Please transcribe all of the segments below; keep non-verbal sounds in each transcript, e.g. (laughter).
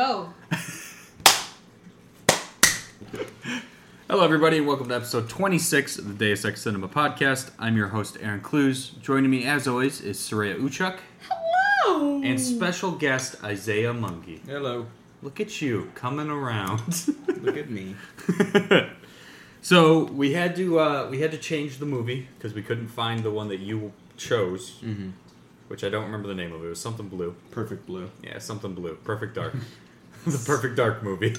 Go. Hello, everybody, and welcome to episode 26 of the Deus Ex Cinema podcast. I'm your host, Arron Kluz. Joining me, as always, is Sureyya Ucok Hello. and special guest Isaiah Moungey. Hello. Look at you coming around. (laughs) Look at me. so we had to uh, we had to change the movie because we couldn't find the one that you chose, Mm-hmm. which I don't remember the name of. It was something blue. Perfect blue. Yeah, something blue. Perfect Dark. (laughs) (laughs) the Perfect Dark movie.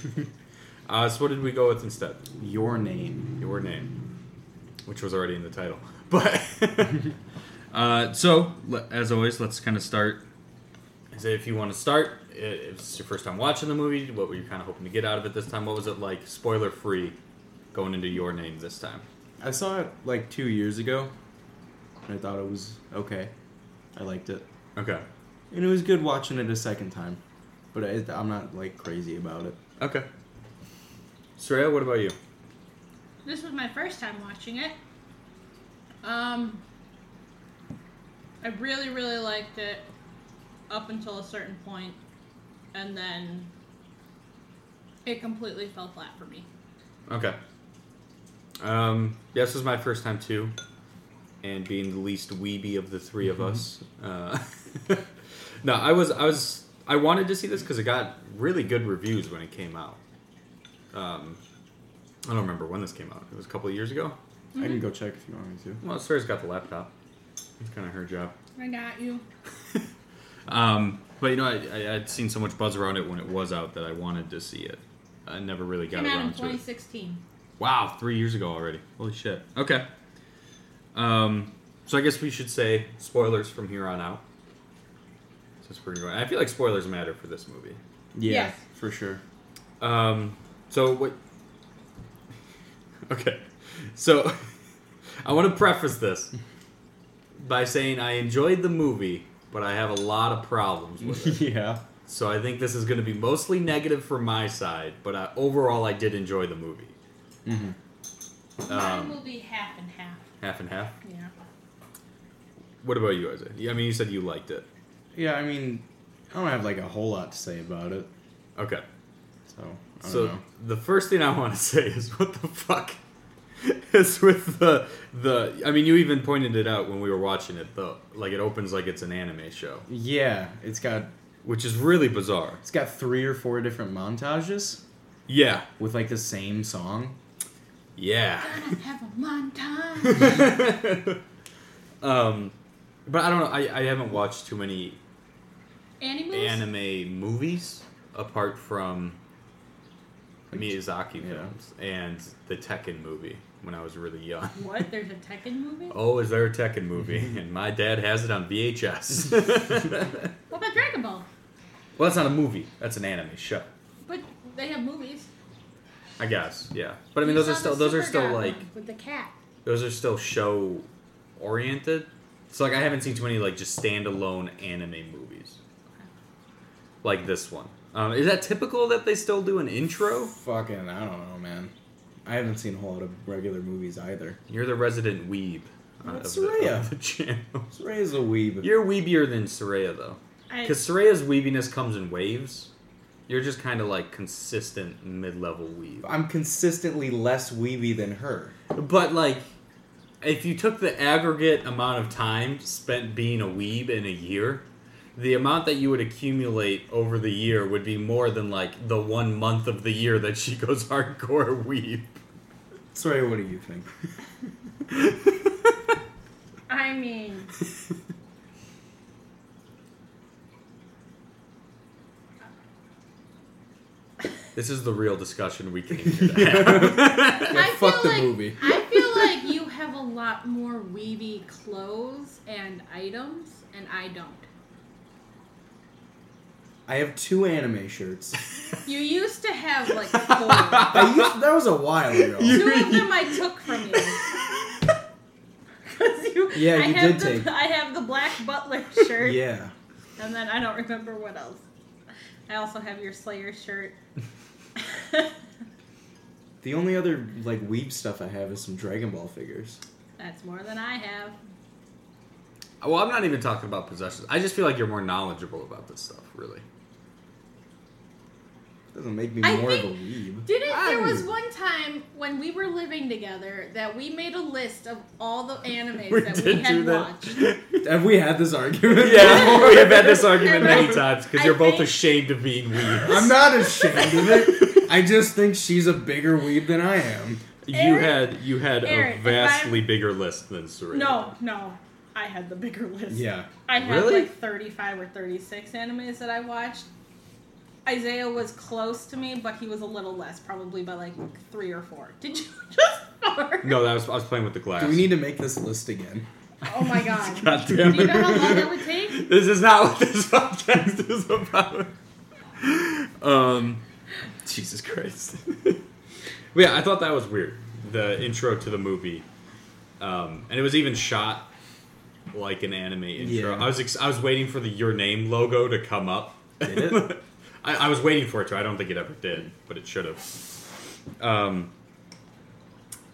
(laughs) uh, so what did we go with instead? Your name. Your name, which was already in the title. (laughs) But uh, so le- as always, let's kind of start. Say if you want to start, i- if it's your first time watching the movie, what were you kind of hoping to get out of it this time? What was it like, spoiler free, going into your name this time? I saw it like two years ago, and I thought it was okay. I liked it, Okay. and it was good watching it a second time. But I, I'm not like crazy about it. Okay. Sureyya, what about you? This was my first time watching it. Um, I really, really liked it up until a certain point, and then it completely fell flat for me. Okay. Um, yeah, this was my first time too, and being the least weeby of the 3 of us. Uh, (laughs) no, I was, I was, I wanted to see this because it got really good reviews when it came out. Um, I don't remember when this came out. It was a couple of years ago. I can go check if you want me to. Well, Sarah's got the laptop. It's kind of her job. I got you. (laughs) Um, but you know, I, I, I'd seen so much buzz around it when it was out that I wanted to see it. I never really got Came out in around to it. 2016. Wow, three years ago already. Holy shit. Okay. Um, so I guess we should say spoilers from here on out. Since we're I feel like spoilers matter for this movie. Yeah, Yes. for sure. Um, so what? (laughs) Okay, so (laughs) I want to preface this by saying I enjoyed the movie, but I have a lot of problems with it. (laughs) yeah. So I think this is going to be mostly negative from my side, but uh, overall I did enjoy the movie. Mm-hmm. Mine Um, will be half and half. half and half. Yeah. What about you, Isaac? Yeah, I mean, you said you liked it. Yeah, I mean, I don't have like a whole lot to say about it, Okay. so I don't So know. the first thing I want to (laughs) say is what the fuck (laughs) is with the the. I mean, you even pointed it out when we were watching it. though. like it opens like it's an anime show, Yeah, it's got which is really bizarre. it's got three or four different montages Yeah. with like the same song. Yeah. Gonna have a montage. (laughs) um, but I don't know. I, I haven't watched too many Animals? anime movies apart from Like, Miyazaki yeah. films and the Tekken movie when I was really young. (laughs) What? There's a Tekken movie? Oh, is there a Tekken movie? (laughs) and my dad has it on VHS. (laughs) What about Dragon Ball? well, that's not a movie. That's an anime show. But they have movies. I guess. Yeah. But I mean, You those are saw still the those are still God like one with the cat. those are still show oriented. So like I haven't seen too many like just standalone anime movies. Like this one. Um, is that typical that they still do an intro? Fucking, I don't know, man. I haven't seen a whole lot of regular movies either. You're the resident weeb uh, of, That's the, Sureyya. of the channel. (laughs) Soray's a weeb. You're weebier than Sureyya though. I, Because Sureyya's weebiness comes in waves. You're just kind of like consistent mid-level weeb. I'm consistently less weeby than her. But like, if you took the aggregate amount of time spent being a weeb in a year, the amount that you would accumulate over the year would be more than like the one month of the year that she goes hardcore weeb. Sureyya, what do you think? I mean, This is the real discussion we came here to have. (laughs) I fuck the like, movie. I feel like you have a lot more weeby clothes and items, and I don't. I have two anime shirts. You used to have like (laughs) four. I used, that was a while ago. Two of them I took from you. (laughs) 'Cause you Yeah, I you have did the, take- I have the black butler (laughs) shirt, yeah. and then I don't remember what else. I also have your Slayer shirt. The only other like weeb stuff I have is some Dragon Ball figures. That's more than I have. well, I'm not even talking about possessions. I just feel like you're more knowledgeable about this stuff, really. Doesn't make me I more of a think- weeb. Didn't there was one time when we were living together that we made a list of all the animes We that we had do that. watched. Have we had this argument? Yeah, (laughs) we have had this argument many times because you're both think- ashamed of being weird. I'm not ashamed of it. I just think she's a bigger weeb than I am. You Arron- had you had Arron, a vastly bigger list than Serena. No, no, I had the bigger list. Yeah. I had Really? like 35 or 36 animes that I watched. Isaiah was close to me, but he was a little less, probably by like three or four. Did you (laughs) just fart? No, that was I was playing with the glass. Do we need to make this list again? Oh my god. (laughs) God Do you know how long that would take? (laughs) This is not what this podcast is about. Um, Jesus Christ. but yeah, I thought that was weird. The intro to the movie, um, and it was even shot like an anime intro. Yeah. I was ex- I was waiting for the Your Name logo to come up. Did it? I, I was waiting for it to. I don't think it ever did, but it should have. Um,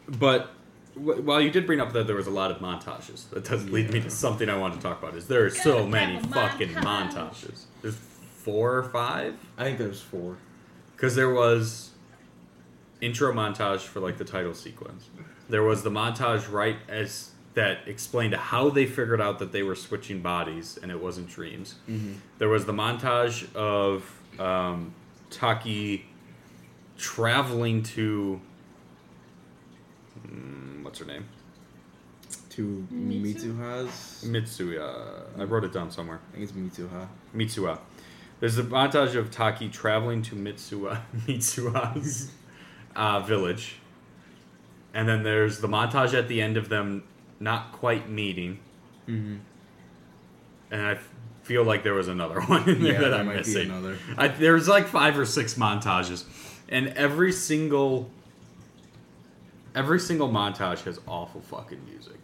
but w- while you did bring up that there was a lot of montages, that does lead me to something I want to talk about. Is there are so many fucking montage. montages? There's four or five I think there's four. because there was intro montage for like the title sequence. There was the montage right as that explained how they figured out that they were switching bodies and it wasn't dreams. Mm-hmm. There was the montage of um, Taki traveling to mm, what's her name Two Mitsu? Mitsuhas. Mitsuya. I wrote it down somewhere. I think it's Mitsuha. Mitsuha. There's the montage of Taki traveling to Mitsuha (laughs) Mitsuha's uh, village, and then there's the montage at the end of them not quite meeting, Mm-hmm. and I f- feel like there was another (laughs) one in there Yeah, that there I'm might be missing. another. I, there's like five or six montages, and every single every single montage has awful fucking music.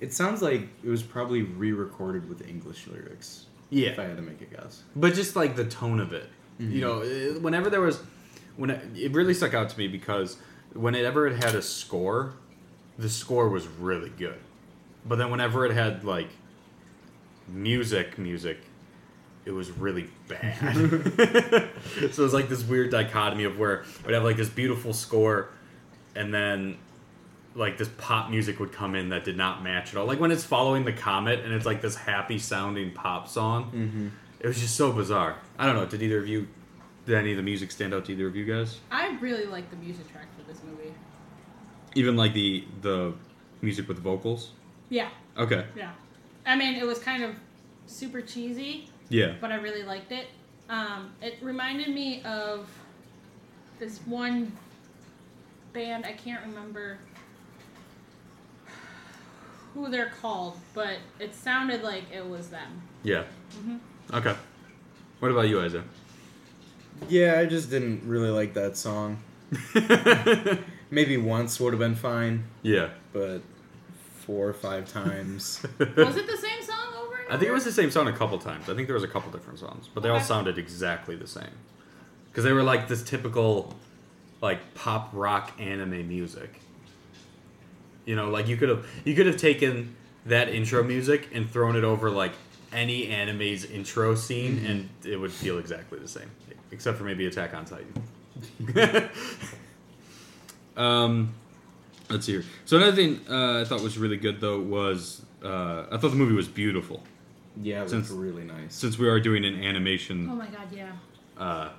It sounds like it was probably re-recorded with English lyrics. Yeah, If I had to make a guess. but just like the tone of it you know eh, whenever there was when it, it really stuck out to me because whenever it had a score the score was really good but then whenever it had like music music it was really bad (laughs) (laughs) so it was like this weird dichotomy of where it would have like this beautiful score and then like this pop music would come in that did not match at all like when it's following the comet and it's like this happy sounding pop song Mm-hmm. it was just so bizarre. I don't know. Did either of you, did any of the music stand out to either of you guys? I really like the music track for this movie. Even like the the music with vocals. Yeah, Okay. yeah. I mean, it was kind of super cheesy, Yeah. but I really liked it. Um, it reminded me of this one band. I can't remember who they're called, but it sounded like it was them. Yeah. Mhm. Okay. What about you, Isaac? Yeah, I just didn't really like that song. (laughs) Maybe once would have been fine, yeah. but four or five times. (laughs) Was it the same song over and over? I think it was the same song a couple times. I think there was a couple different songs, but they all sounded exactly the same. Because they were like this typical, like pop rock anime music. You know, like you could have you could have taken that intro music and thrown it over like any anime's intro scene, and it would feel exactly the same, except for maybe Attack on Titan. (laughs) (laughs) um, let's see here. So another thing uh, I thought was really good though was uh, I thought the movie was beautiful. Yeah, it was Since- really nice. Since we are doing an animation Oh my god, yeah. uh,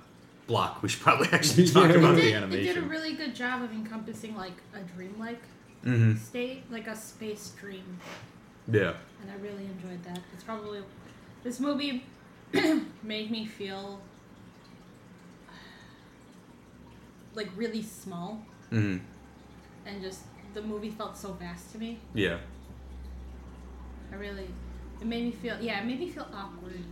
block, we should probably (laughs) actually (laughs) talk Yeah. about It the did, it did a really good job of encompassing like a dreamlike mm-hmm. state, like a space dream, Yeah. and I really enjoyed that. It's probably this movie (clears throat) made me feel like really small, Mm-hmm. And just the movie felt so vast to me. Yeah. I really, it made me feel yeah, it made me feel awkward.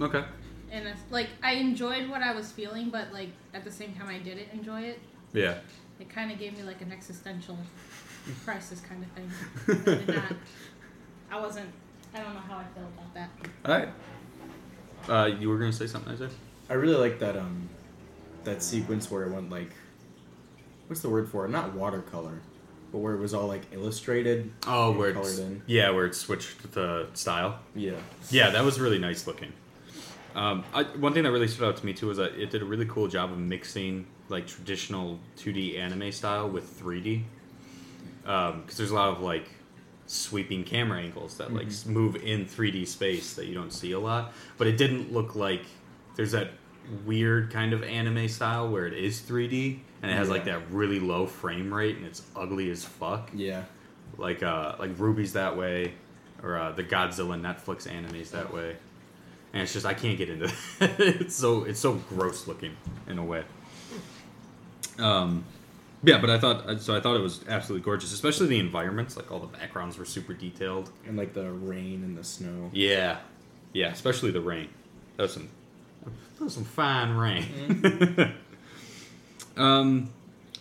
Okay. And it's, like I enjoyed what I was feeling, but like at the same time I didn't enjoy it. Yeah. It kind of gave me like an existential (laughs) crisis kind of thing. I did not. I wasn't. I don't know how I feel about that. All right. Uh, you were gonna say something, Isaac? I really like that um that sequence where it went like what's the word for it? Not watercolor, but where it was all like illustrated. Oh, where colored it's in. yeah, where it switched the style. Yeah. Yeah, that was really nice looking. Um, I, one thing that really stood out to me too was that it did a really cool job of mixing like traditional 2D anime style with 3D. Because there's a lot of like sweeping camera angles that like s move in 3D space that you don't see a lot. But it didn't look like there's that weird kind of anime style where it is 3D and it has like that really low frame rate and it's ugly as fuck. Yeah. Like uh, like RWBY's that way, or uh, the Godzilla Netflix animes that way. And it's just I can't get into that. (laughs) it's so it's so gross looking in a way. Um, yeah, but I thought so. I thought it was absolutely gorgeous, especially the environments. Like all the backgrounds were super detailed. And like the rain and the snow. Yeah, yeah, especially the rain. That was some that was some fine rain. (laughs) um,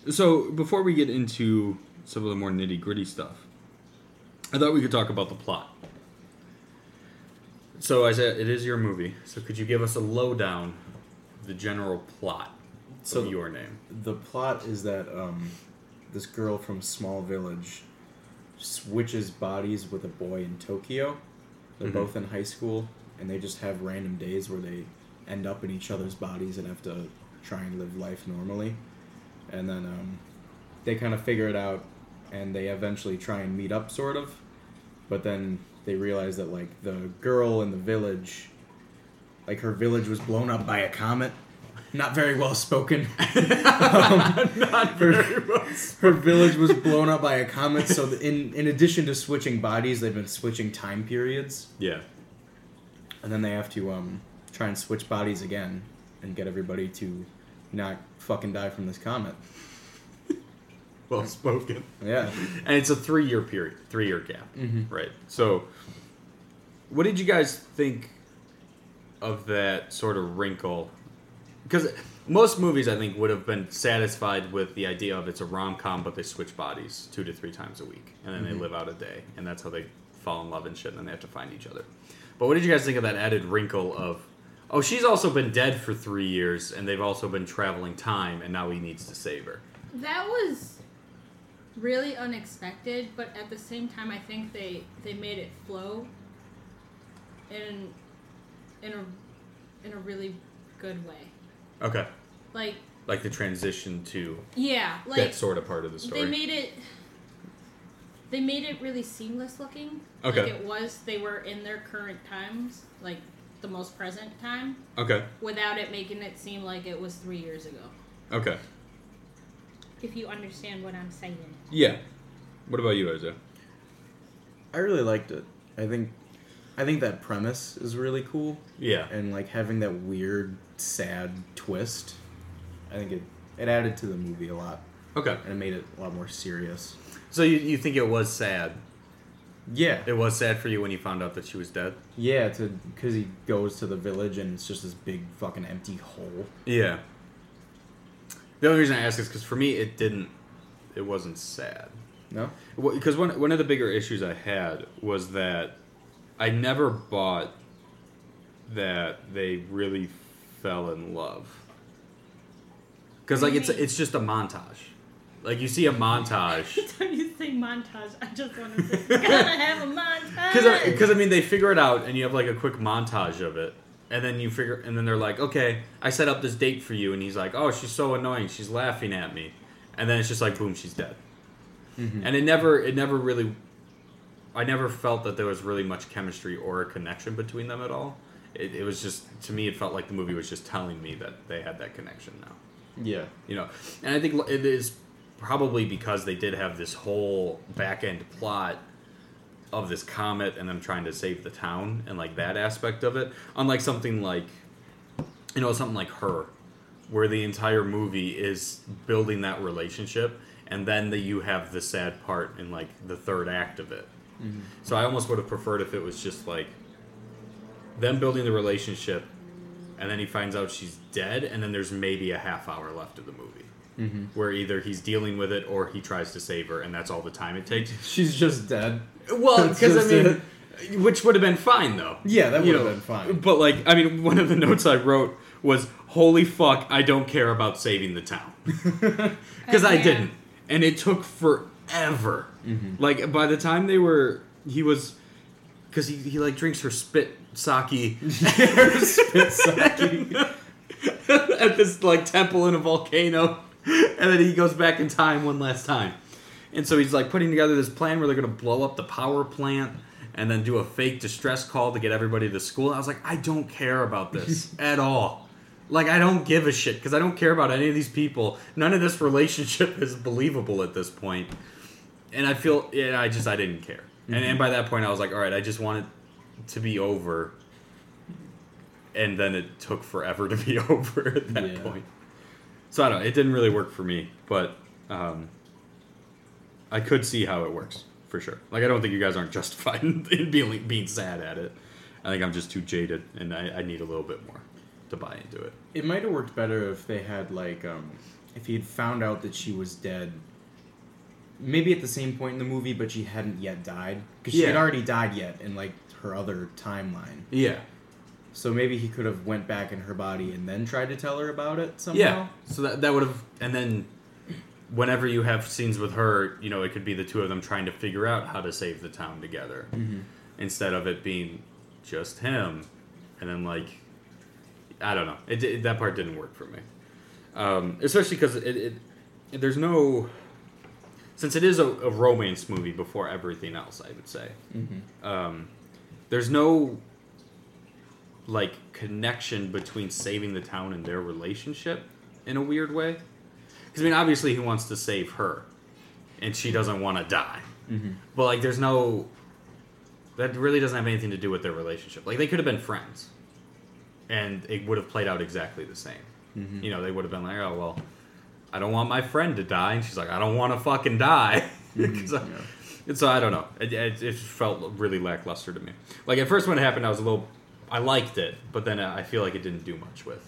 so before we get into some of the more nitty gritty stuff, I thought we could talk about the plot. So I said it is your movie. So could you give us a lowdown, the general plot So- of your name? The plot is that um, this girl from small village switches bodies with a boy in Tokyo. They're Mhm. both in high school, and they just have random days where they end up in each other's bodies and have to try and live life normally. And then um, they kind of figure it out, and they eventually try and meet up, sort of. But then they realize that like the girl in the village, like her village was blown up by a comet. Not very well spoken. (laughs) Um, Not her, very well. her village was blown up by a comet. So in in addition to switching bodies, they've been switching time periods, Yeah. and then they have to um, try and switch bodies again and get everybody to not fucking die from this comet. Well spoken. Yeah. and it's a three year period, three year gap, Mhm. right? So, what did you guys think of that sort of wrinkle? Because most movies, I think, would have been satisfied with the idea of it's a rom com, but they switch bodies two to three times a week, and then Mhm. they live out a day, and that's how they fall in love and shit, and then they have to find each other. But what did you guys think of that added wrinkle of? Oh, she's also been dead for three years, and they've also been traveling time, and now he needs to save her. That was really unexpected, but at the same time, I think they they made it flow in in a in a really good way. Okay, Like like the transition to yeah, like that sort of part of the story. they made it they made it really seamless looking. Okay. Like it was they were in their current times, like the most present time, okay. without it making it seem like it was three years ago. Okay. If you understand what I'm saying. Yeah. What about you, Isaiah? I really liked it. I think I think that premise is really cool Yeah. and like having that weird sad twist. I think it it added to the movie a lot Okay. and it made it a lot more serious. So you, you think it was sad? Yeah. It was sad for you when you found out that she was dead? Yeah, to because he goes to the village and it's just this big fucking empty hole. Yeah. The only reason I ask is because for me, it didn't. It wasn't sad. No. Because one one of the bigger issues I had was that I never bought that they really fell in love. Because like it's it's just a montage. Like you see a montage. (laughs) Every time you say montage, I just want to say, (laughs) gotta have a montage. Because because I mean they figure it out and you have like a quick montage of it, and then you figure and then they're like, okay, I set up this date for you, and he's like, oh, she's so annoying, she's laughing at me, and then it's just like, boom, she's dead, mm-hmm. and it never it never really, I never felt that there was really much chemistry or a connection between them at all. It, it was just to me, it felt like the movie was just telling me that they had that connection now Yeah. you know and i think it is probably because they did have this whole back end plot of this comet and them trying to save the town and like that aspect of it. Unlike something like you know something like her where the entire movie is building that relationship and then that you have the sad part in like the third act of it. Mm-hmm. So i almost would have preferred if it was just like them building the relationship and then he finds out she's dead and then there's maybe a half hour left of the movie Mm-hmm. where either he's dealing with it or he tries to save her and that's all the time it takes She's just dead. well because i just mean which would have been fine though Yeah, that would have been fine. but like i mean one of the notes i wrote was holy fuck i don't care about saving the town (laughs) because i Yeah. didn't and it took forever Mm-hmm. like by the time they were he was because he, he like drinks her spit sake (laughs) (laughs) Spit sake. at this like temple in a volcano, and then he goes back in time one last time. And so he's like putting together this plan where they're gonna blow up the power plant and then do a fake distress call to get everybody to school. I was like, I don't care about this (laughs) at all. Like I don't give a shit because I don't care about any of these people. None of this relationship (laughs) is believable at this point. And I feel yeah, I just I didn't care. And, and mm-hmm. by that point I was like, all right, I just want it to be over. And then it took forever to be (laughs) over at that Yeah. point. So I don't know, it didn't really work for me, but um, I could see how it works for sure. Like I don't think you guys aren't (laughs) justified in, in being being sad at it. I think I'm just too jaded, and I, I need a little bit more to buy into it. It might have worked better if they had like um, if he had found out that she was dead. Maybe at the same point in the movie, but she hadn't yet died because she had already died yet in like her other timeline. Yeah, So maybe he could have went back in her body and then tried to tell her about it somehow. yeah. So that that would have, and then whenever you have scenes with her, you know, it could be the two of them trying to figure out how to save the town together, Mm-hmm. instead of it being just him, and then like, I don't know, it, it that part didn't work for me, um, especially because it, it there's no. Since it is a, a romance movie before everything else, I would say. Mm-hmm. um, there's no like connection between saving the town and their relationship in a weird way. Because I mean, obviously he wants to save her, and she doesn't want to die. Mm-hmm. But like, there's no that really doesn't have anything to do with their relationship. Like they could have been friends, and it would have played out exactly the same. Mm-hmm. You know, they would have been like, "Oh well, I don't want my friend to die," and she's like, "I don't want to fucking die." (laughs) 'Cause I- Yeah. and so I don't know. It, it, it felt really lackluster to me. Like at first when it happened, I was a little. I liked it, but then I feel like it didn't do much with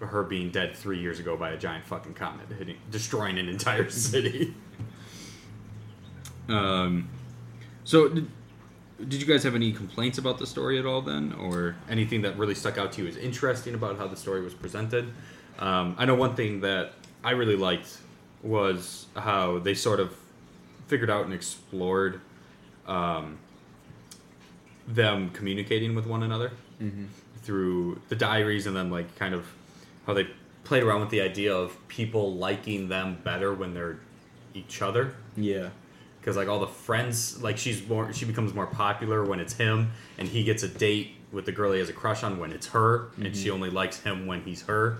her being dead three years ago by a giant fucking comet hitting, destroying an entire (laughs) city. um, so did, did you guys have any complaints about the story at all then, or anything that really stuck out to you as interesting about how the story was presented? Um, I know one thing that I really liked was how they sort of figured out and explored um, them communicating with one another Mm-hmm. through the diaries and then like kind of how they played around with the idea of people liking them better when they're each other. Yeah. because like all the friends like she's more she becomes more popular when it's him and he gets a date with the girl he has a crush on when it's her and she only likes him when he's her.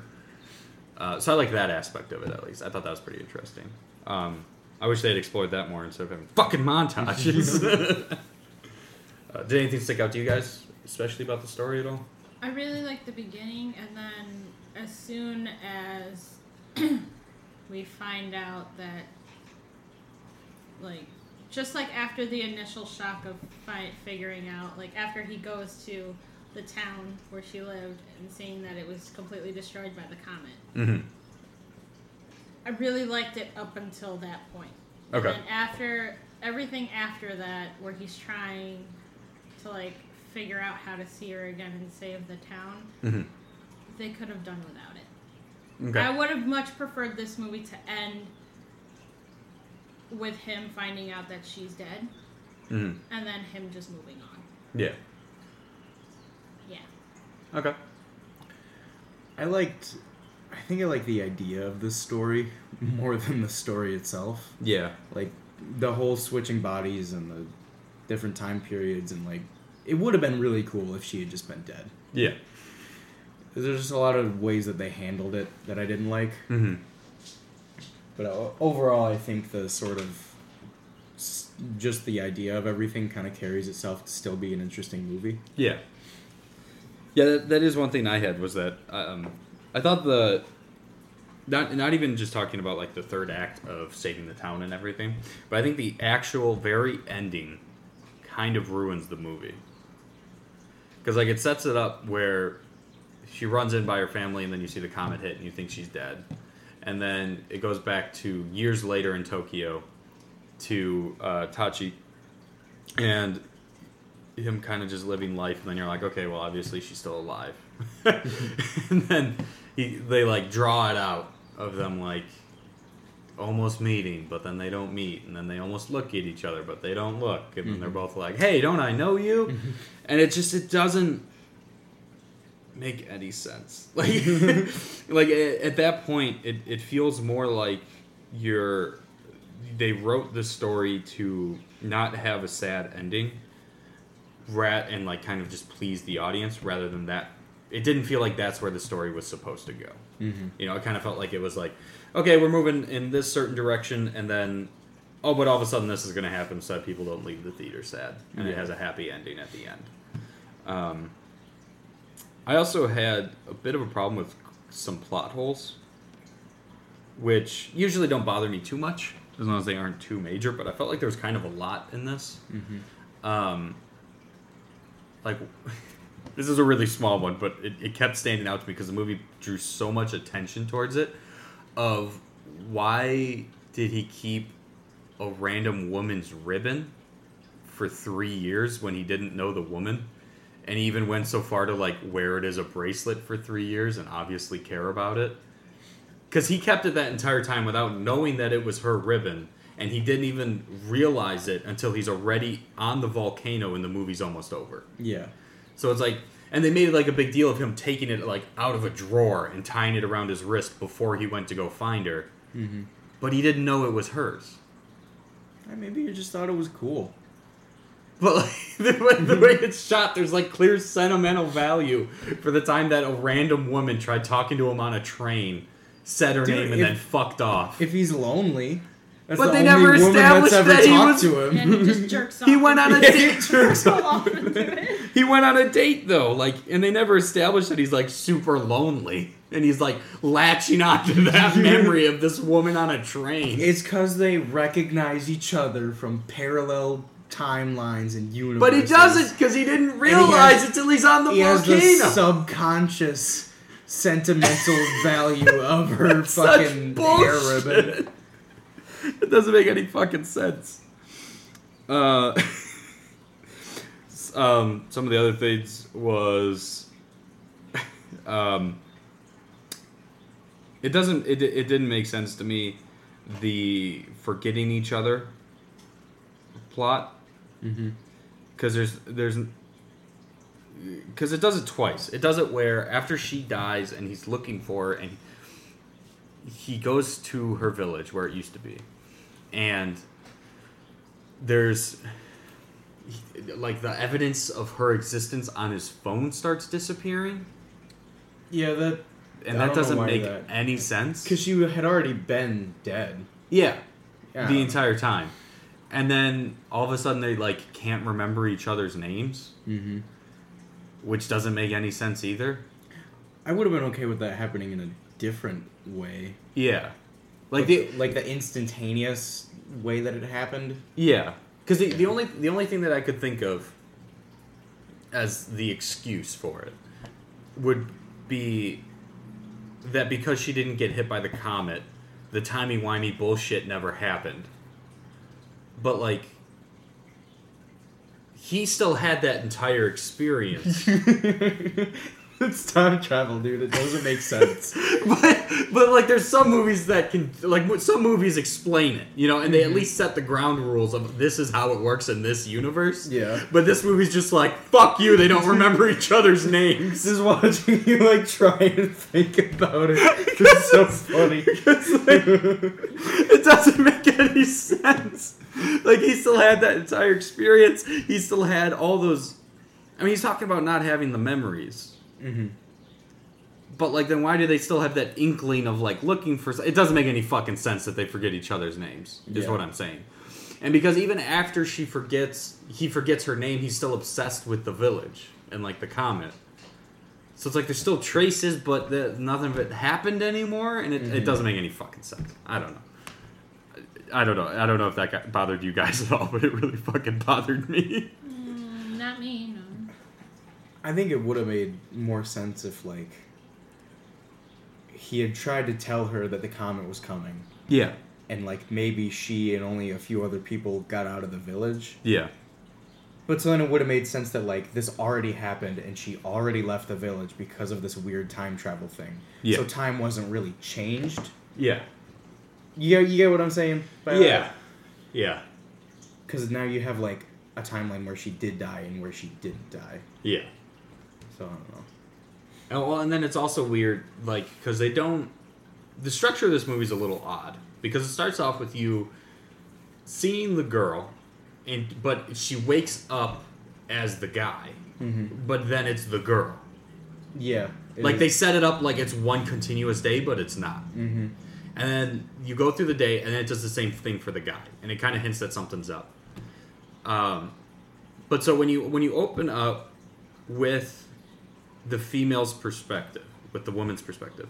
Uh, so i like that aspect of it at least. I thought that was pretty interesting. Um, i wish they had explored that more instead of having fucking montages (laughs) (laughs) uh, did anything stick out to you guys especially about the story at all I really liked the beginning, and then as soon as (clears throat) we find out that, like, just like after the initial shock of fi- figuring out, like after he goes to the town where she lived and seeing that it was completely destroyed by the comet, mm-hmm. I really liked it up until that point. Okay. And after everything after that, where he's trying to like figure out how to see her again and save the town, Mm-hmm. they could have done without it. okay I would have much preferred this movie to end with him finding out that she's dead mm-hmm. and then him just moving on. yeah Yeah. okay I liked. I think I like the idea of this story more than the story itself. yeah Like the whole switching bodies and the different time periods and like it would have been really cool if she had just been dead. yeah There's just a lot of ways that they handled it that I didn't like. mm-hmm. But uh, overall, I think the sort of just the idea of everything kind of carries itself to still be an interesting movie. Yeah. Yeah, that, that is one thing I had was that um, I thought the not not even just talking about like the third act of saving the town and everything, but I think the actual very ending kind of ruins the movie because like it sets it up where she runs in by her family and then you see the comet hit and you think she's dead, and then it goes back to years later in Tokyo to uh, Tachi and him kind of just living life and then you're like okay well obviously she's still alive. (laughs) And then he, they like draw it out of them like almost meeting, but then they don't meet, and then they almost look at each other, but they don't look, and then they're Mhm. both like, "Hey, don't I know you?" and it just it doesn't make any sense. (laughs) Like, (laughs) like at, at that point, it, it feels more like you're. They wrote the story to not have a sad ending, rat and like kind of just please the audience rather than that. It didn't feel like that's where the story was supposed to go. Mm-hmm. You know, it kind of felt like it was like, okay, we're moving in this certain direction, and then, oh, but all of a sudden this is going to happen so that people don't leave the theater sad, and it has a happy ending at the end. Um, I also had a bit of a problem with some plot holes, which usually don't bother me too much as long as they aren't too major. But I felt like there was kind of a lot in this. Mm-hmm. Um, like, (laughs) this is a really small one, but it, it kept standing out to me because the movie drew so much attention towards it. Of why did he keep a random woman's ribbon for three years when he didn't know the woman? And he even went so far to like wear it as a bracelet for three years and obviously care about it. Because he kept it that entire time without knowing that it was her ribbon, and he didn't even realize it until he's already on the volcano and the movie's almost over. Yeah. So it's like, and they made it like a big deal of him taking it like out of a drawer and tying it around his wrist before he went to go find her, Mm-hmm. but he didn't know it was hers. maybe you just thought it was cool. But like (laughs) the way, the way it's shot, there's like clear sentimental value for the time that a random woman tried talking to him on a train, said her Dude, name, and if- then fucked off. If he's lonely, that's But the they only never woman that's established ever that he talked was- to him. And he just jerks off. He went on a Yeah, (laughs) date. he jerks off. off into it. He went on a date though, like, and they never established that he's like super lonely, and he's like latching onto that (laughs) memory of this woman on a train. It's because they recognize each other from parallel timelines and universes. But he doesn't because he didn't he realize has- until he's on the He has the volcano. subconscious sentimental value of her (laughs) Such fucking hair ribbon. (laughs) It doesn't make any fucking sense. Uh, (laughs) um, some of the other things was, (laughs) um, it doesn't. It it didn't make sense to me. The forgetting each other plot Mm-hmm. because there's there's because it does it twice. It does it where after she dies and he's looking for her and he goes to her village where it used to be, and there's like the evidence of her existence on his phone starts disappearing, Yeah, that and I that doesn't make that- any sense. because she had already been dead. Yeah, Yeah. the entire time, and then all of a sudden they like can't remember each other's names, mm-hmm. which doesn't make any sense either. I would have been okay with that happening in a different way, Yeah, like the like the instantaneous way that it happened. Yeah, because the, the only the only thing that I could think of as the excuse for it would be that because she didn't get hit by the comet, the timey wimey bullshit never happened. But like, he still had that entire experience. (laughs) it's time travel, dude. It doesn't make sense. (laughs) but but like there's some movies that can like some movies explain it you know and they at mm-hmm. least set the ground rules of this is how it works in this universe Yeah. but this movie's just like fuck you they don't remember each other's names Just watching you like try and think about it. (laughs) It's so funny. (laughs) it doesn't make any sense like he still had that entire experience he still had all those i mean he's talking about not having the memories hmm but like then why do they still have that inkling of like looking for it doesn't make any fucking sense that they forget each other's names is Yeah. what i'm saying and because even after she forgets he forgets her name he's still obsessed with the village and like the comet so it's like there's still traces but the, nothing of it happened anymore and it, it Mhm. doesn't make any fucking sense i don't know I don't know. I don't know if that got, bothered you guys (laughs) at all, but it really fucking bothered me. Mm, not me, no. I think it would have made more sense if like he had tried to tell her that the comet was coming, Yeah. and like maybe she and only a few other people got out of the village. Yeah. But so then it would have made sense that like this already happened and she already left the village because of this weird time travel thing. Yeah. So time wasn't really changed. Yeah. You get, you get what I'm saying? yeah, yeah, Because now you have like a timeline where she did die and where she didn't die. yeah. So I don't know. Oh, well, and then it's also weird, like because they don't. The structure of this movie is a little odd because it starts off with you seeing the girl, and but she wakes up as the guy, Mm-hmm. but then it's the girl. Yeah. Like they set it up like it's one continuous day, but it's not. Mm-hmm. And then you go through the day, and then it does the same thing for the guy, and it kind of hints that something's up. Um, but so when you when you open up with the female's perspective, with the woman's perspective,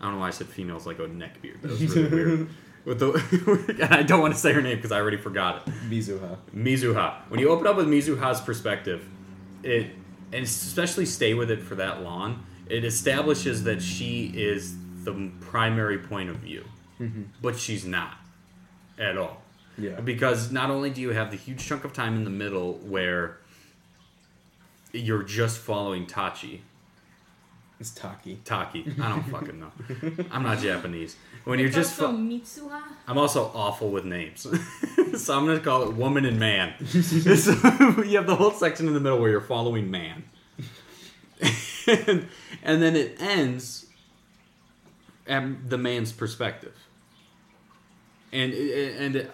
I don't know why I said female's like a neck beard. That was really weird. (laughs) With the, (laughs) and I don't want to say her name because I already forgot it. Mizuha. Mizuha. When you open up with Mizuha's perspective, it and especially stay with it for that long, it establishes that she is the primary point of view, Mm-hmm. but she's not at all. Yeah. Because not only do you have the huge chunk of time in the middle where you're just following Tachi, It's Taki. Taki. I don't (laughs) fucking know. I'm not Japanese. When you're just fo- also Mitsuha. I'm also awful with names. (laughs) so I'm going to call it woman and man. (laughs) so you have the whole section in the middle where you're following man. and, and then it ends at the man's perspective. And and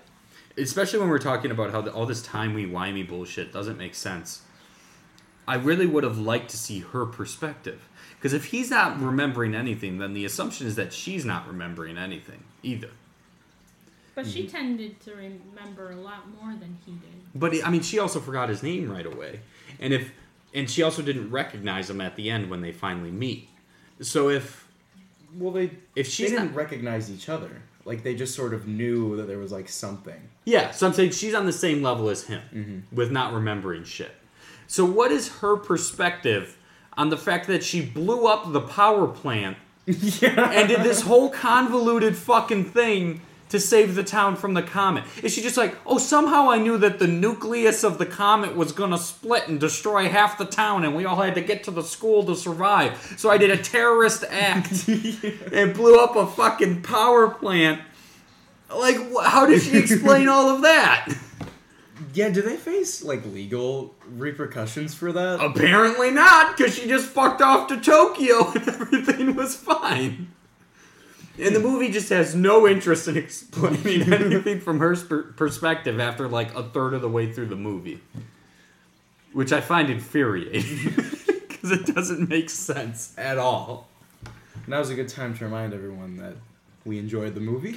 especially when we're talking about how the, all this timey wimey bullshit doesn't make sense. I really would have liked to see her perspective. Because if he's not remembering anything, then the assumption is that she's not remembering anything either. But she tended to remember a lot more than he did. But I mean, she also forgot his name right away, and if and she also didn't recognize him at the end when they finally meet. So if Well, they if she didn't not, recognize each other. Like they just sort of knew that there was like something. yeah, so I'm saying she's on the same level as him Mm-hmm. with not remembering shit. So what is her perspective on the fact that she blew up the power plant (laughs) yeah. and did this whole convoluted fucking thing to save the town from the comet. Is she just like, oh, somehow I knew that the nucleus of the comet was gonna split and destroy half the town, and we all had to get to the school to survive. So I did a terrorist act (laughs) and blew up a fucking power plant. Like, how did she explain all of that? (laughs) Yeah. Do they face like legal repercussions for that? Apparently not, because she just fucked off to Tokyo (laughs) and everything was fine. And the movie just has no interest in (laughs) explaining (laughs) anything from her sp- perspective after like a third of the way through the movie. Which I find infuriating. Because it doesn't make sense at all. Now's a good time to remind everyone that we enjoyed the movie.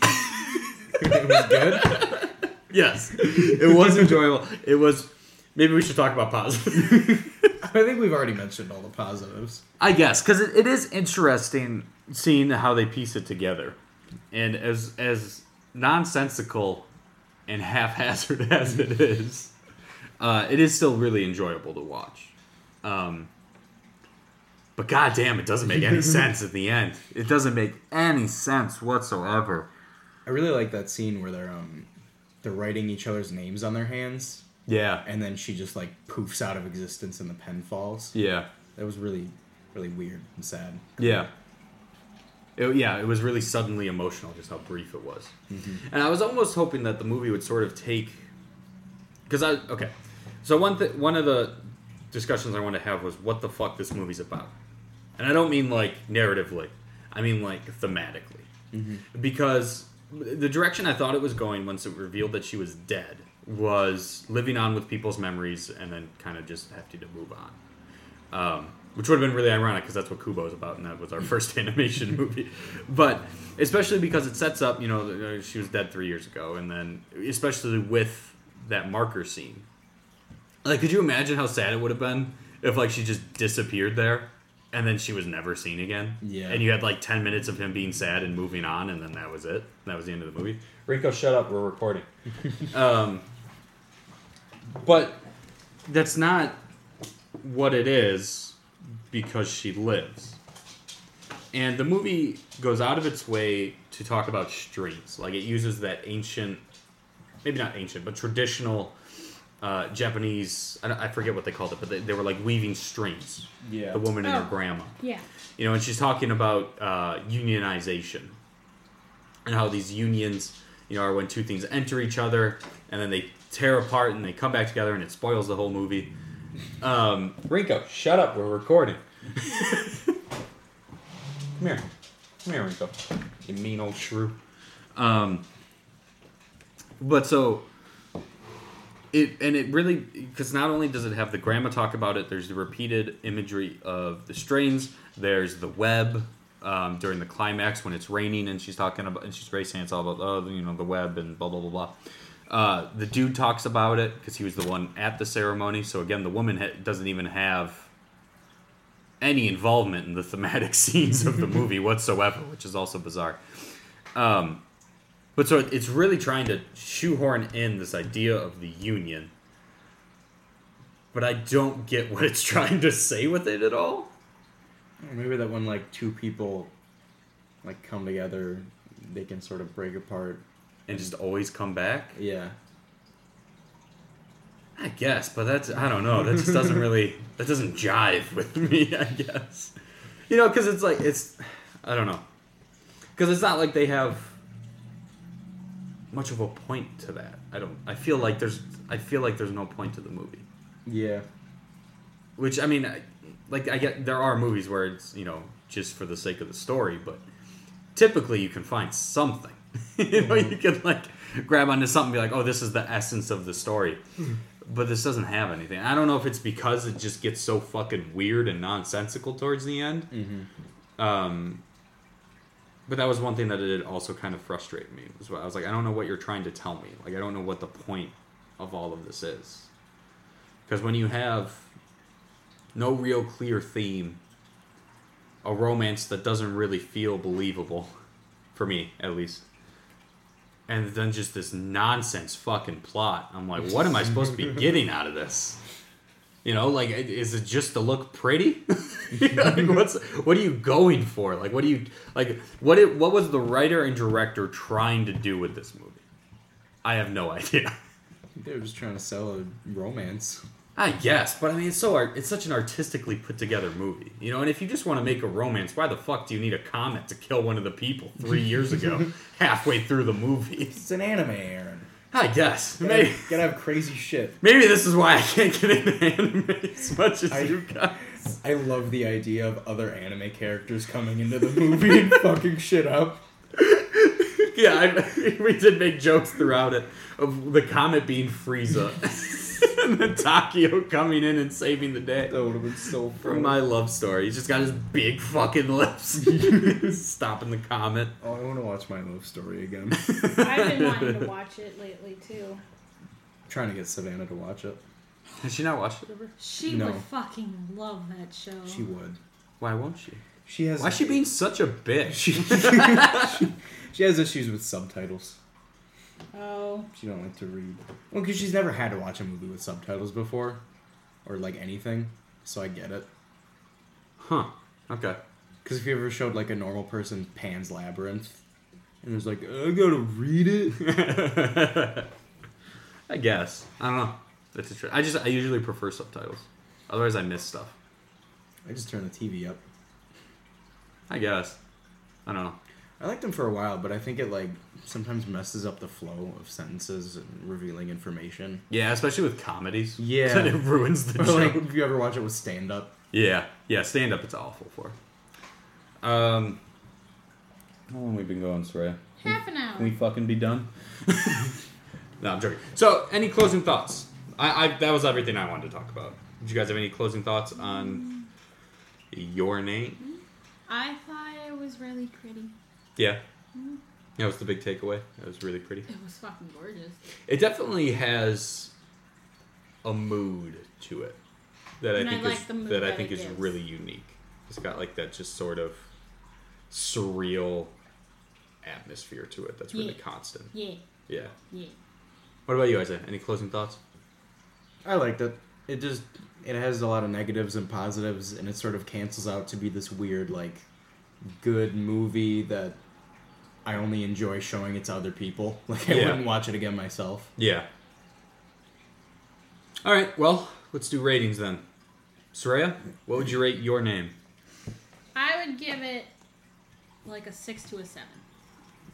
it was good. Yes, (laughs) it was enjoyable. It was. Maybe we should talk about positive. (laughs) I think we've already mentioned all the positives. I guess because it, it is interesting seeing how they piece it together, and as as nonsensical and haphazard (laughs) as it is, uh, it is still really enjoyable to watch. Um, but goddamn, it doesn't make any sense at the end. It doesn't make any sense whatsoever. I really like that scene where they're um they're writing each other's names on their hands, Yeah, and then she just like poofs out of existence and the pen falls. yeah, That was really, really weird and sad. yeah. It, yeah, it was really suddenly emotional, just how brief it was. Mm-hmm. And I was almost hoping that the movie would sort of take, because I okay, so one th- one of the discussions I wanted to have was what the fuck this movie's about, and I don't mean like narratively, I mean like thematically, mm-hmm. because the direction I thought it was going once it revealed that she was dead was living on with people's memories and then kind of just having to move on. Um, which would have been really ironic because that's what Kubo is about, and that was our (laughs) first animation movie. But especially because it sets up, you know, uh, she was dead three years ago, and then especially with that marker scene. Like, could you imagine how sad it would have been if like she just disappeared there, and then she was never seen again? Yeah. And you had like ten minutes of him being sad and moving on, and then that was it. That was the end of the movie. Rico, shut up. We're recording. (laughs) um, but that's not what it is because she lives. And the movie goes out of its way to talk about strings. Like it uses that ancient, maybe not ancient, but traditional uh, Japanese. I, I forget what they called it, but they, they were like weaving strings. Yeah. The woman and her Oh. grandma. Yeah. You know, and she's talking about uh, unionization. and how these unions, you know, are when two things enter each other and then they tear apart and they come back together and it spoils the whole movie. Um, Rinko, shut up. We're recording. (laughs) come here. Come here, Rinko. You mean old shrew. Um, but so it and it really because not only does it have the grandma talk about it there's the repeated imagery of the strains there's the web um, during the climax when it's raining and she's talking about and she's racing it's all about oh you know the web and blah blah blah blah. Uh, the dude talks about it because he was the one at the ceremony. So again the woman ha- doesn't even have any involvement in the thematic (laughs) scenes of the movie whatsoever which is also bizarre. Um, but so it's really trying to shoehorn in this idea of the union. But I don't get what it's (laughs) trying to say with it at all. Maybe that when like two people like come together, they can sort of break apart. And just always come back? Yeah. I guess, but that's, I don't know. That just doesn't really, (laughs) that doesn't jive with me, (laughs) I guess. You know, because it's like, it's, I don't know. Because it's not like they have much of a point to that. I don't, I feel like there's, I feel like there's no point to the movie. Yeah. Which I mean, I- like I get there are movies where it's you know just for the sake of the story, but typically you can find something. (laughs) you know, you can like grab onto something, and be like, oh, this is the essence of the story. But this doesn't have anything. I don't know if it's because it just gets so fucking weird and nonsensical towards the end. Mm-hmm. Um, but that was one thing that it also kind of frustrated me. Was I was like, I don't know what you're trying to tell me. Like, I don't know what the point of all of this is. Because when you have no real clear theme, a romance that doesn't really feel believable, (laughs) for me at least, and then just this nonsense fucking plot, I'm like, what am I supposed to be (laughs) getting out of this? You know, like, is it just to look pretty? (laughs) like, (laughs) what's what are you going for? Like, what do you like? What it, what was the writer and director trying to do with this movie? I have no (laughs) idea. They were just trying to sell a romance. I guess, but I mean, it's so art. It's such an artistically put together movie, you know. And if you just want to make a romance, why the fuck do you need a comet to kill one of the people three years ago, halfway through the movie? It's an anime, Arron. I guess Gotta, maybe gotta have crazy shit. maybe this is why I can't get into anime as much as I- you guys. I love the idea of other anime characters coming into the movie and (laughs) fucking shit up. Yeah, I, (laughs) we did make jokes throughout it of the comet being Frieza, (laughs) (laughs) and then Takeo coming in and saving the day. That would have been so From my love story, he's just got his big fucking lips, (laughs) stopping the comet. Oh, I want to watch my love story again. (laughs) I've been wanting to watch it lately too. trying to get Savannah to watch it. Has she not watched it ever? She No. would fucking love that show. She would. Why won't she? She has. Why is she being such a bitch? She, she, she has issues with subtitles. Oh, She don't like to read. Well, because she's never had to watch a movie with subtitles before, or like anything. So I get it. Huh. Okay. Because if you ever showed like a normal person Pan's Labyrinth, and it's like I gotta read it. (laughs) I guess. I don't know. That's a tr- I just I usually prefer subtitles. Otherwise, I miss stuff. I just turn the TV up. I guess. I don't know. I liked them for a while, but I think it like sometimes messes up the flow of sentences and revealing information. Yeah, especially with comedies. (laughs) Yeah. Then it ruins the (laughs) Or joke. like if you ever watch it with stand up. Yeah, yeah, stand up. It's awful for. Um, how long we been going, Sureyya? half an hour. Can we fucking be done? (laughs) no, I'm joking. So, any closing thoughts? I, I that was everything I wanted to talk about. Did you guys have any closing thoughts on your name? I thought it was really pretty. Yeah, that was the big takeaway. That was really pretty. It was fucking gorgeous. It definitely has a mood to it that I And I think like is the mood that I think it is gives. really unique. It's got like that just sort of surreal atmosphere to it that's really Yeah. constant. Yeah, Yeah. yeah. What about you, Isaiah? Any closing thoughts? I liked it. It just it has a lot of negatives and positives, and it sort of cancels out to be this weird like good movie that I only enjoy showing it to other people. (laughs) Like I Yeah. wouldn't watch it again myself. Yeah. All right. Well, let's do ratings then. Sureyya, what would you rate your name? I would give it like a six to a seven.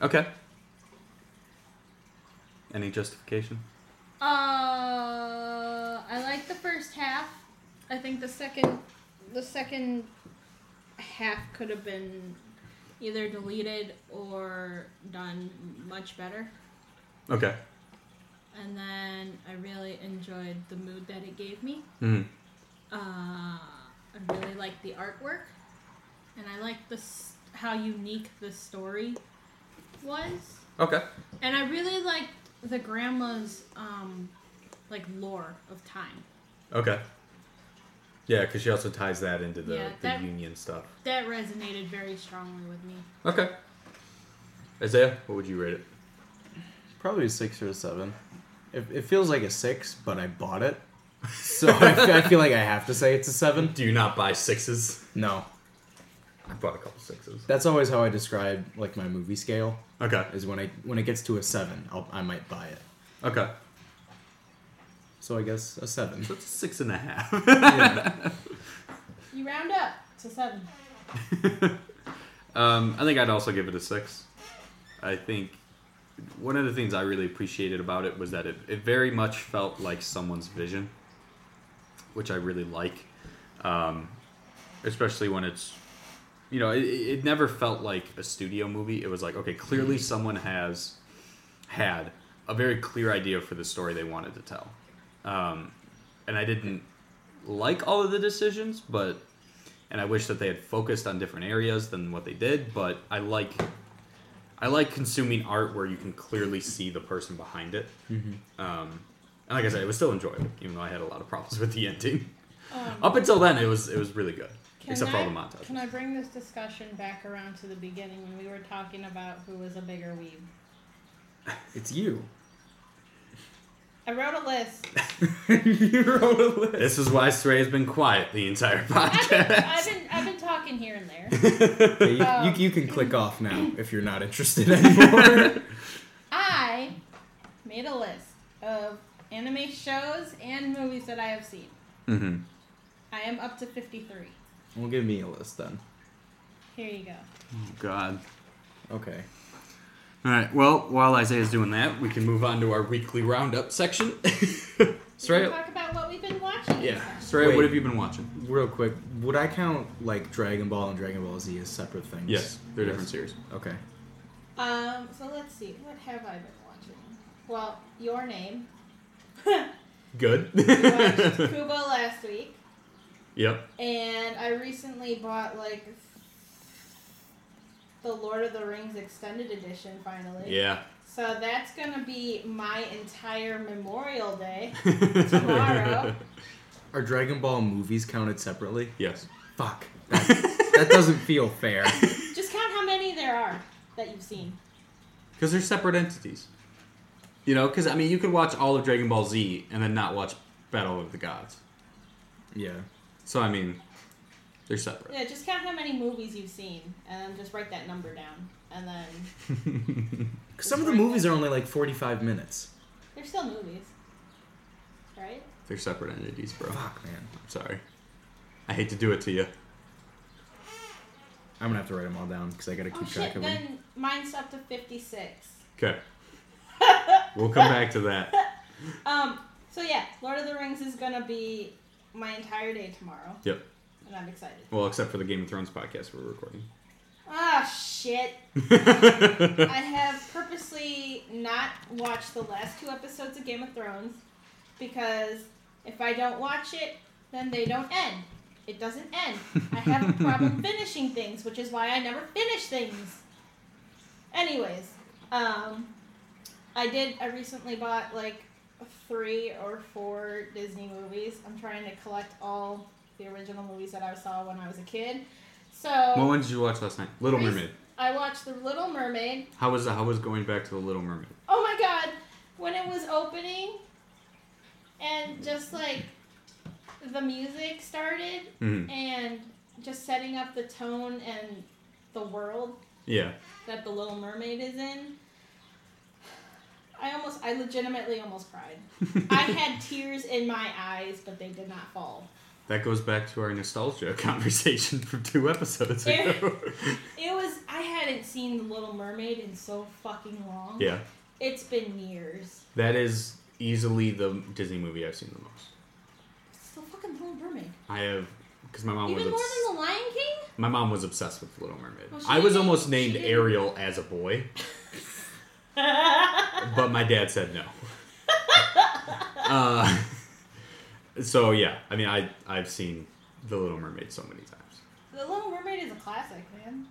Okay. Any justification? Uh, I like the first half. I think the second, the second half could have been either deleted or done much better. Okay. And then I really enjoyed the mood that it gave me. hmm Uh, I really liked the artwork, and I liked this how unique the story was. Okay. And I really liked the grandma's um, like lore of time. Okay. Yeah, because she also ties that into the, Yeah, the union stuff. That resonated very strongly with me. Okay. Isaiah, what would you rate it? Probably a six or a seven. It, it feels like a six, but I bought it, (laughs) so I, I feel like I have to say it's a seven. Do you not buy sixes? No, I bought a couple sixes. that's always how I describe like my movie scale. Okay. Is when I when it gets to a seven, I'll, I might buy it. Okay. So I guess a seven. So it's a six and a half. Yeah. You round up to seven. (laughs) um, I think I'd also give it a six. I think one of the things I really appreciated about it was that it, it very much felt like someone's vision, which I really like. Um, especially when it's, you know, it, it never felt like a studio movie. It was like, okay, clearly someone has had a very clear idea for the story they wanted to tell. Um, and I didn't like all of the decisions, but and I wish that they had focused on different areas than what they did. But I like I like consuming art where you can clearly see the person behind it. Um, and like I said, it was still enjoyable, even though I had a lot of problems (laughs) with the ending. Um, Up until then, it was it was really good, Can except for all the montages. Can I bring this discussion back around to the beginning when we were talking about who was a bigger weeb? It's you. I wrote a list. (laughs) you wrote a list. This is why Stray has been quiet the entire I've been, I've been, I've been talking here and there. (laughs) Yeah, you, Um, you, you can click off now (laughs) if you're not interested anymore. I made a list of anime shows and movies that I have seen. hmm I am up to 53. well, give me a list then. Here you go. Oh God. Okay. All right. Well, while Isaiah's doing that, we can move on to our weekly roundup section. (laughs) We talk about what we've been watching. Yeah. Stray. What have you been watching? Real quick, would I count like Dragon Ball and Dragon Ball Z as separate things? Yes, they're Yes. different series. Okay. Um, so let's see. What have I been watching? Well, Your Name. (laughs) Good. (laughs) watched Kubo last week. yep. And I recently bought like the Lord of the Rings extended edition finally. Yeah. So that's gonna be my entire Memorial Day (laughs) tomorrow. Are Dragon Ball movies counted separately? yes. Fuck. That, that doesn't feel fair. (laughs) Just count how many there are that you've seen. Because they're separate entities. You know, because I mean, you could watch all of Dragon Ball Z and then not watch Battle of the Gods. Yeah. So I mean, they're separate. Yeah, just count how many movies you've seen, and then just write that number down, and then (laughs) 'Cause some of the movies are only like 45 minutes. they're still movies, right? they're separate entities, bro. Fuck, man. I'm sorry. I hate to do it to you. I'm gonna have to write them all down because I gotta Oh keep shit! track of them. Then mine's up to fifty-six. Okay. (laughs) We'll come back to that. Um. So yeah, Lord of the Rings is gonna be my entire day tomorrow, Yep. And I'm excited. Well, except for the Game of Thrones podcast we're recording. Ah shit! (laughs) I have purposely not watched the last two episodes of Game of Thrones because if I don't watch it, then they don't end. It doesn't end. I have a problem (laughs) finishing things, which is why I never finish things. Anyways, um, I did. I recently bought like three or four Disney movies. I'm trying to collect all the original movies that I saw when I was a kid. So What one did you watch last night? Little Mermaid. I watched The Little Mermaid. How was how was going back to the Little Mermaid? Oh my god, when it was opening and just like the music started hmm and just setting up the tone and the world Yeah. that the Little Mermaid is in. I almost, I legitimately almost cried. (laughs) I had tears in my eyes, but they did not fall. That goes back to our nostalgia (laughs) conversation from two episodes ago. (laughs) It was, I hadn't seen The Little Mermaid in so fucking long. yeah. It's been years. That is easily the Disney movie I've seen the most. It's the fucking Little Mermaid. I have because my mom was. Even was more obs- than The Lion King? my mom was obsessed with The Little Mermaid. Well, I was almost named Ariel as a boy, (laughs) but my dad said no. uh, so yeah, I mean, I I've seen The Little Mermaid so many times. the Little Mermaid is a classic, man.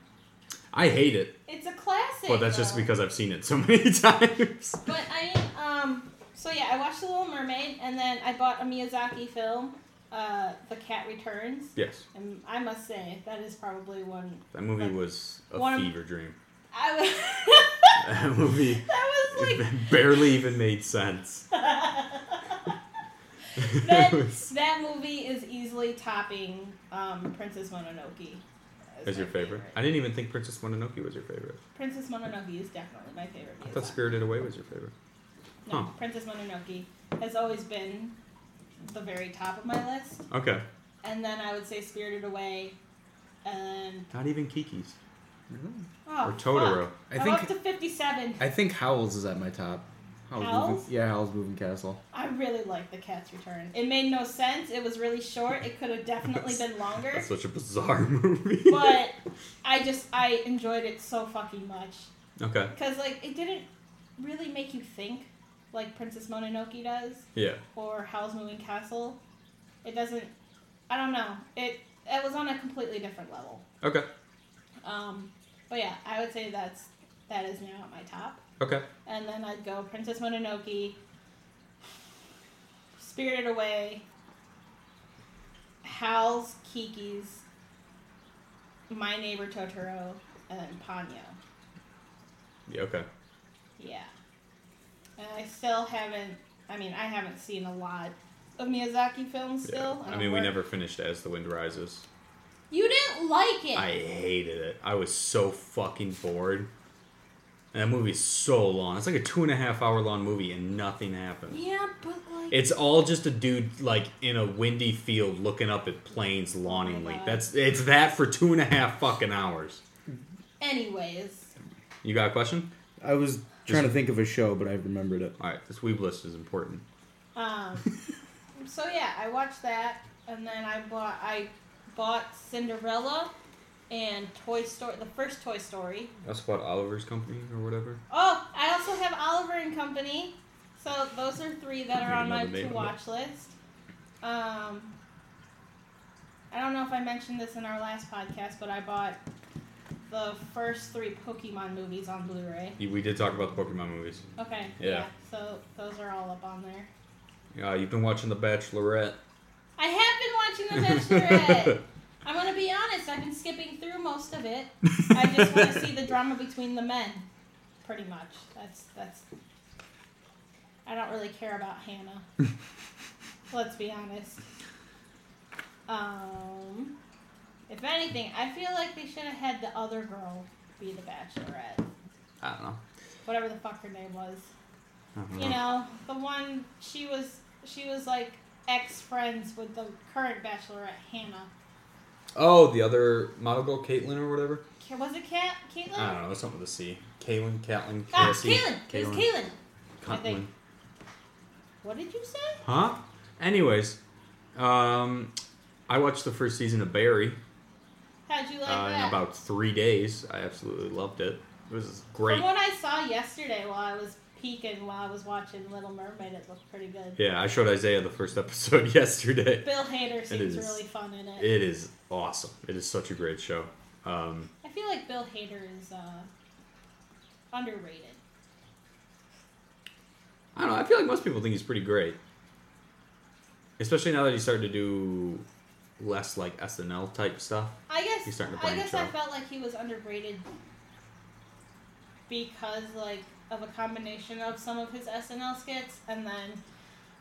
I hate it, It's a classic. but that's just because I've seen it so (laughs) many times. But I mean, um, so yeah, I watched The Little Mermaid, and then I bought a Miyazaki film, uh, The Cat Returns, Yes, and I must say that is probably one. that movie was a One of- fever dream. I was. (laughs) That movie (laughs) that was like barely even made sense. (laughs) that, that movie is easily topping um, Princess Mononoke. as Is your my favorite? I didn't even think Princess Mononoke was your favorite. Princess Mononoke is definitely my favorite. I thought Spirited Away was your favorite. No, Huh. Princess Mononoke has always been the very top of my list, Okay. and then I would say Spirited Away, and Not even Kiki's oh, or Totoro. fuck. I I'm think up to fifty-seven. I think Howl's is at my top. Howl's, Howl's? Moving, yeah, Howl's Moving Castle. I really like The Cat's Return. It made no sense. It was really short. It could have definitely been longer. That's such a bizarre (laughs) movie. but I just I enjoyed it so fucking much okay. because like it didn't really make you think like Princess Mononoke does Yeah. or Howl's Moving Castle. It doesn't. I don't know. It it was on a completely different level. Okay. Um, but yeah, I would say that's that is now at my top, Okay. and then I'd go Princess Mononoke, Spirited Away, Howl's Kiki's, My Neighbor Totoro, and Ponyo. Yeah. Okay. Yeah. And I still haven't. I mean, I haven't seen a lot of Miyazaki films still. Yeah. I don't mean, we never finished As the Wind Rises. You didn't like it. I hated it. I was so fucking bored. And that movie's so long. It's like a two and a half hour long movie and nothing happens. yeah, but like. It's all just a dude like in a windy field looking up at planes longingly. God. That's it's that for two and a half fucking hours. Anyways, You got a question? I was trying to think of a show, but I remembered it. All right, this weeb list is important. um, so yeah, I watched that, and then I bought I bought Cinderella and Toy Story, the first Toy Story. That's about Oliver's Company or whatever. Oh, I also have Oliver and Company. So those are three that are on my to watch list. Um, I don't know if I mentioned this in our last podcast, but I bought the first three Pokemon movies on Blu-ray. We did talk about the Pokemon movies. Okay. Yeah. So those are all up on there. Yeah, you've been watching The Bachelorette. I have been watching The (laughs) Bachelorette. I'm gonna be honest. I've been skipping through most of it. I just want to see the drama between the men. Pretty much. That's that's. I don't really care about Hannah. (laughs) Let's be honest. Um, if anything, I feel like they should have had the other girl be the Bachelorette. I don't know. Whatever the fuck her name was. You know, the one she was she was like ex friends with the current Bachelorette Hannah. Oh, the other model girl, Caitlin or whatever. Was it Cat? Caitlin? I don't know. It's something with a C. Kaylin, Catlin, Ah, Cassie. Caitlin. It was Caitlin. I think. What did you say? Huh? Anyways, um, I watched the first season of Barry How'd you like uh, in about three days. I absolutely loved it. It was great. From what I saw yesterday while I was peeking while I was watching Little Mermaid, it looked pretty good. Yeah, I showed Isaiah the first episode (laughs) yesterday. Bill Hader seems is- really fun in it. It is awesome. It is such a great show. Um, I feel like Bill Hader is uh, underrated. I don't know. I feel like most people think he's pretty great, especially now that he's starting to do less like SNL type stuff. I guess He's starting to I guess I felt like he was underrated because like of a combination of some of his SNL skits and then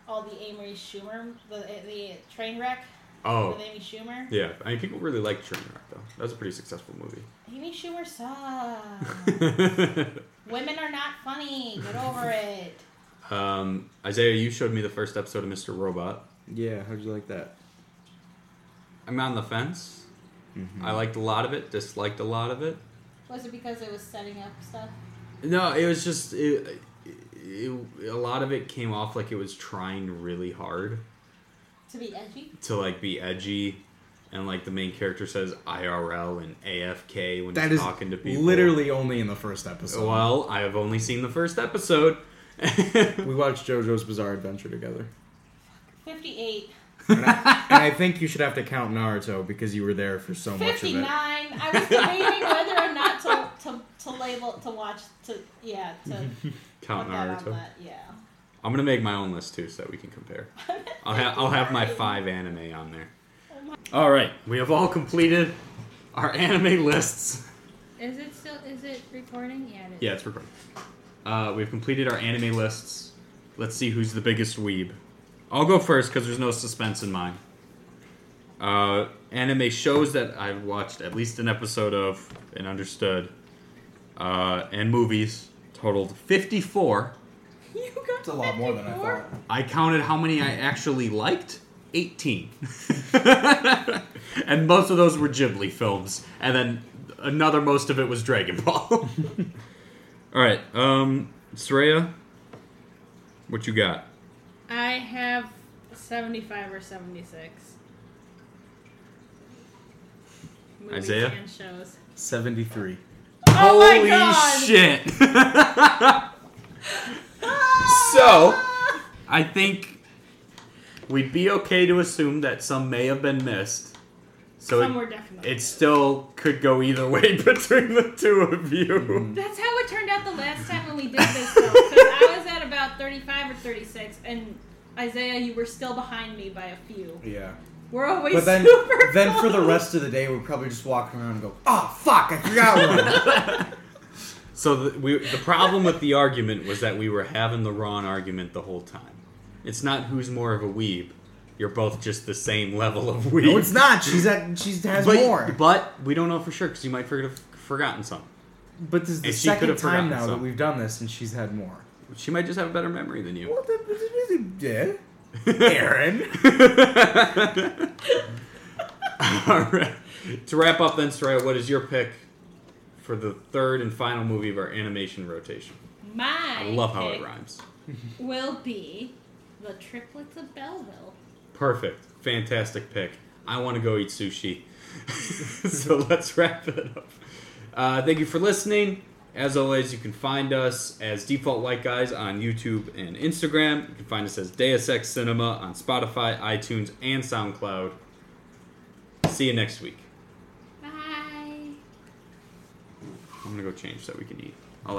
all the Amy Schumer the the Trainwreck Oh, with Amy Schumer. yeah. I mean, people really like Trainwreck though. That was a pretty successful movie. Amy Schumer sucks. (laughs) Women are not funny. Get over it. um, Isaiah, you showed me the first episode of Mr. Robot. Yeah, how'd you like that? I'm on the fence. Mm-hmm. I liked a lot of it. Disliked a lot of it. Was it because it was setting up stuff? No, it was just it, it, a lot of it came off like it was trying really hard To be edgy. to like be edgy, and like the main character says IRL and AFK when That he's is talking to people. literally only in the first episode. Well, I have only seen the first episode. (laughs) we watched JoJo's Bizarre Adventure together, 58. and I, and I think you should have to count Naruto because you were there for so much of it. 59. it. I was debating whether or not to, to, to label, to watch, to, yeah, to (laughs) Count put that on Naruto. that, yeah. I'm gonna make my own list too, so that we can compare. (laughs) I'll have I'll have my five anime on there. All right, we have all completed our anime lists. Is it still, is it recording? Yeah, it is. Yeah, it's recording. Uh, we've completed our anime lists. Let's see who's the biggest weeb. I'll go first because there's no suspense in mine. Uh, anime shows that I've watched at least an episode of and understood, uh, and movies totaled 54. You got It's a lot more than I 54? thought. I counted how many I actually liked 18. (laughs) and most of those were Ghibli films. And then another most of it was Dragon Ball. (laughs) Alright, um, Sureyya, what you got? I have 75 or 76. Movies Isaiah? and shows. Seventy-three. Oh my Holy God! shit! (laughs) so, I think we'd be okay to assume that some may have been missed. So Some it- were definitely. It still could go either way (laughs) between the two of you. Mm. That's how it turned out the last time when we did this, though. Because I was at about 35 or 36, and Isaiah, you were still behind me by a few. Yeah. We're always But then, super then for the rest of the day, we're probably just walking around and go, "Oh fuck, I forgot one." (laughs) So the, we, the problem with the argument was that we were having the wrong argument the whole time. It's not who's more of a weeb. You're both just the same level of weeb. no, it's not. She's at. She has but, more. But we don't know for sure because you might forget have forgotten something. But this is the And she could second time forgotten now that we've done this, and she's had more. She might just have a better memory than you. What the? Yeah. Arron. (laughs) All right. To wrap up, then, Sureyya, what is your pick for the third and final movie of our animation rotation? My I love how it pick rhymes. will be the triplets of Belleville. Perfect. Fantastic pick. I want to go eat sushi. (laughs) so let's wrap it up. Uh, thank you for listening. As always, you can find us as Default White Guys on YouTube and Instagram. You can find us as Deus Ex Cinema on Spotify, iTunes, and SoundCloud. See you next week. Bye. I'm going to go change so we can eat.